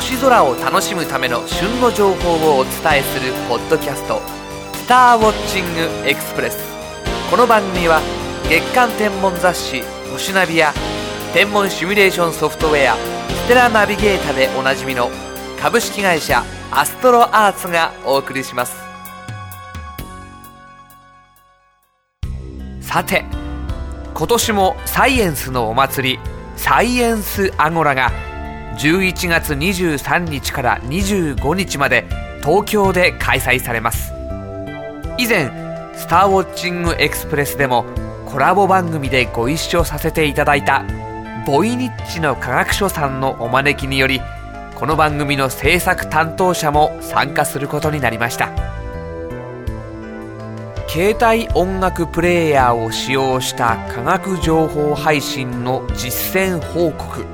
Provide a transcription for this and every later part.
星空を楽しむための旬の情報をお伝えするポッドキャスト「スターウォッチングエクスプレス」この番組は月間天文雑誌「星ナビ」や天文シミュレーションソフトウェア「ステラナビゲータ」でおなじみの株式会社アストロアーツがお送りします。さて今年もサイエンスのお祭りサイエンスアゴラが11月23日から25日まで東京で開催されます。以前「スターウォッチングエクスプレス」でもコラボ番組でご一緒させていただいたボイニッチの科学書さんのお招きによりこの番組の制作担当者も参加することになりました。携帯音楽プレーヤーを使用した科学情報配信の実践報告。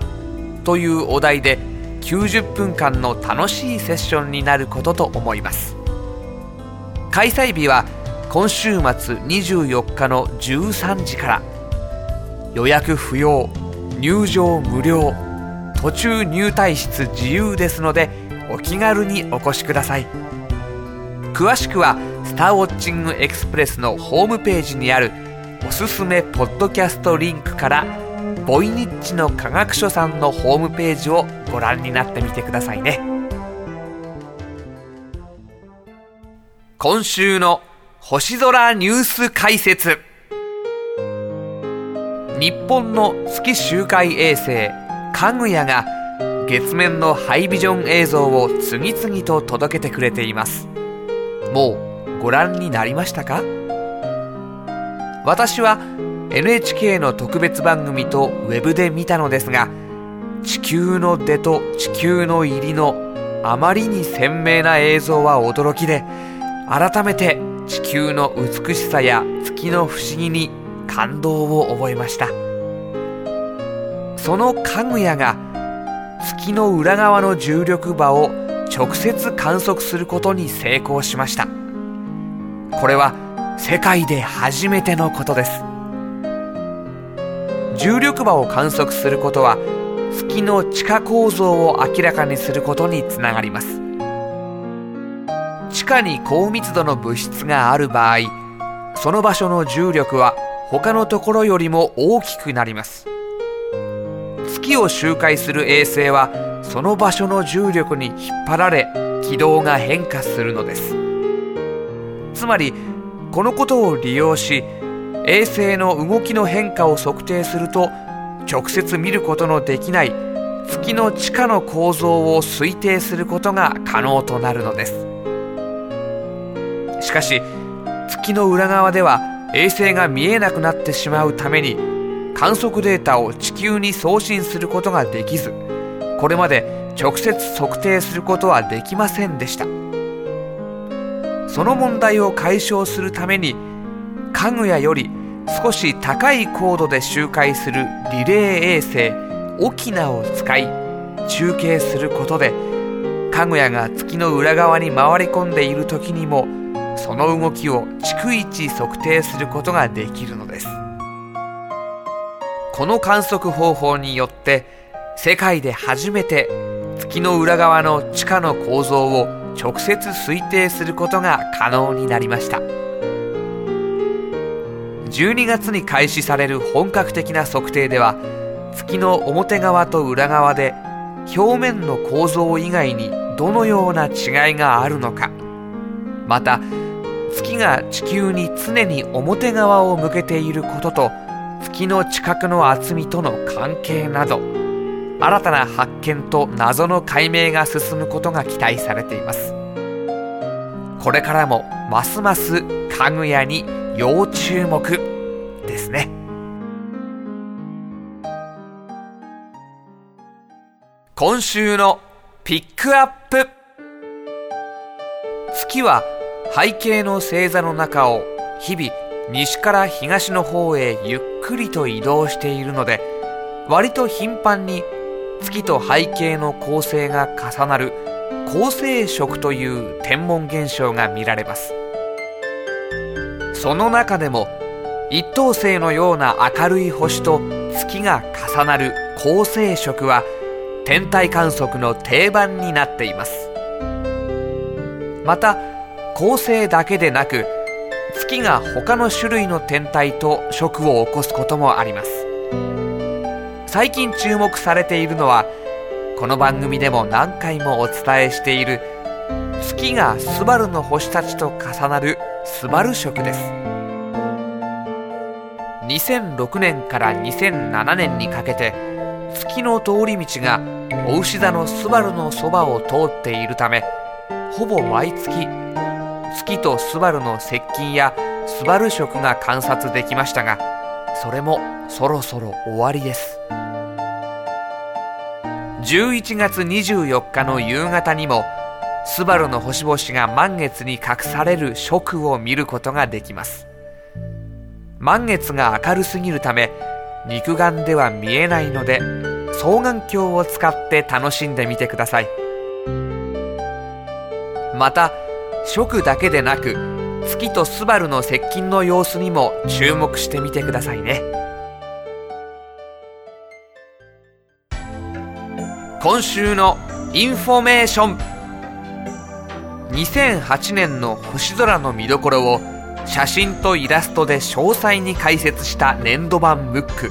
というお題で90分間の楽しいセッションになることと思います。開催日は今週末24日の13時から。予約不要入場無料途中入退室自由ですのでお気軽にお越しください。詳しくはスターウォッチングエクスプレスのホームページにあるおすすめポッドキャストリンクからボイニッチの科学書さんのホームページをご覧になってみてくださいね。今週の星空ニュース解説。日本の月周回衛星かぐやが月面のハイビジョン映像を次々と届けてくれています。もうご覧になりましたか？私は NHK の特別番組とウェブで見たのですが地球の出と地球の入りのあまりに鮮明な映像は驚きで改めて地球の美しさや月の不思議に感動を覚えました。そのかぐやが月の裏側の重力場を直接観測することに成功しました。これは世界で初めてのことです。重力場を観測することは月の地下構造を明らかにすることにつながります。地下に高密度の物質がある場合その場所の重力は他のところよりも大きくなります。月を周回する衛星はその場所の重力に引っ張られ軌道が変化するのです。つまりこのことを利用し衛星の動きの変化を測定すると直接見ることのできない月の地下の構造を推定することが可能となるのです。しかし月の裏側では衛星が見えなくなってしまうために観測データを地球に送信することができずこれまで直接測定することはできませんでした。その問題を解消するために家具屋より少し高い高度で周回するリレー衛星沖縄を使い中継することで家具屋が月の裏側に回り込んでいる時にもその動きを逐一測定することができるのです。この観測方法によって世界で初めて月の裏側の地下の構造を直接推定することが可能になりました。12月に開始される本格的な測定では月の表側と裏側で表面の構造以外にどのような違いがあるのか。また月が地球に常に表側を向けていることと月の近くの厚みとの関係など新たな発見と謎の解明が進むことが期待されています。これからもますますかぐやに要注目ですね。今週のピックアップ。月は背景の星座の中を日々西から東の方へゆっくりと移動しているので割と頻繁に月と背景の構成が重なる恒星食という天文現象が見られます。その中でも一等星のような明るい星と月が重なる恒星食は天体観測の定番になっています。また恒星だけでなく月が他の種類の天体と食を起こすこともあります。最近注目されているのはこの番組でも何回もお伝えしている月がスバルの星たちと重なるスバル食です。2006年から2007年にかけて月の通り道がお牛座のスバルのそばを通っているためほぼ毎月月とスバルの接近やスバル食が観察できましたがそれもそろそろ終わりです。11月24日の夕方にもスバルの星々が満月に隠される食を見ることができます。満月が明るすぎるため肉眼では見えないので双眼鏡を使って楽しんでみてください。また食だけでなく月とスバルの接近の様子にも注目してみてくださいね。今週のインフォメーション。2008年の星空の見どころを写真とイラストで詳細に解説した年度版ムック。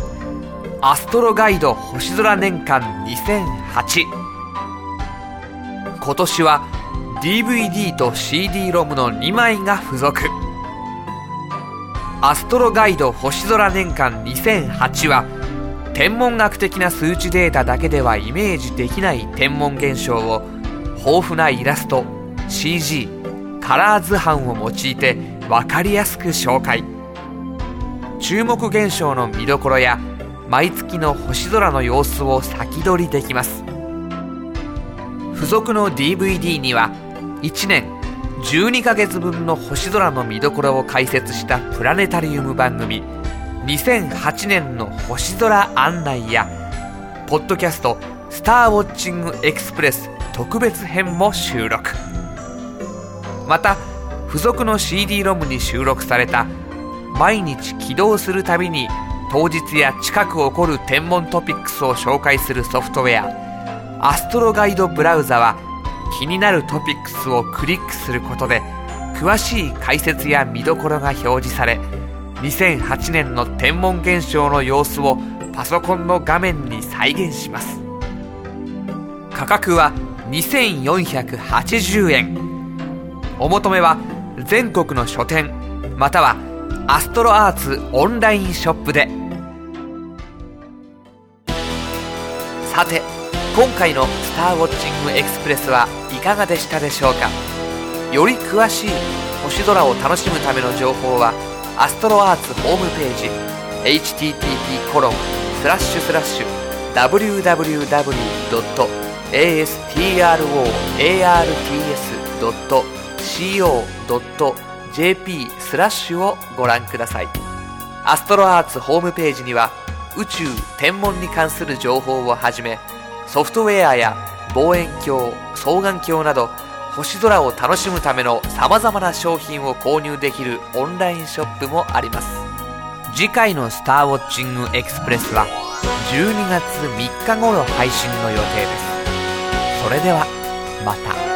アストロガイド星空年間2008今年は DVD と CD ロムの2枚が付属。アストロガイド星空年間2008は天文学的な数値データだけではイメージできない天文現象を豊富なイラスト CG カラー図版を用いて分かりやすく紹介。注目現象の見どころや毎月の星空の様子を先取りできます。付属の DVD には1年12ヶ月分の星空の見どころを解説したプラネタリウム番組2008年の星空案内やポッドキャスト「スターウォッチングエクスプレス」特別編も収録。また付属の CD ロムに収録された毎日起動するたびに当日や近く起こる天文トピックスを紹介するソフトウェア。アストロガイドブラウザは気になるトピックスをクリックすることで詳しい解説や見どころが表示され2008年の天文現象の様子をパソコンの画面に再現します。価格は2480円。お求めは全国の書店またはアストロアーツオンラインショップで。さて今回の「スターウォッチングエクスプレス」はいかがでしたでしょうか？より詳しい星空を楽しむための情報はアストロアーツホームページ http コロンスラッシュスラッシュ www.astroarts.com co.jp スラッシュをご覧ください。アストロアーツホームページには宇宙天文に関する情報をはじめソフトウェアや望遠鏡双眼鏡など星空を楽しむための様々な商品を購入できるオンラインショップもあります。次回のスターウォッチングエクスプレスは12月3日頃配信の予定です。それではまた。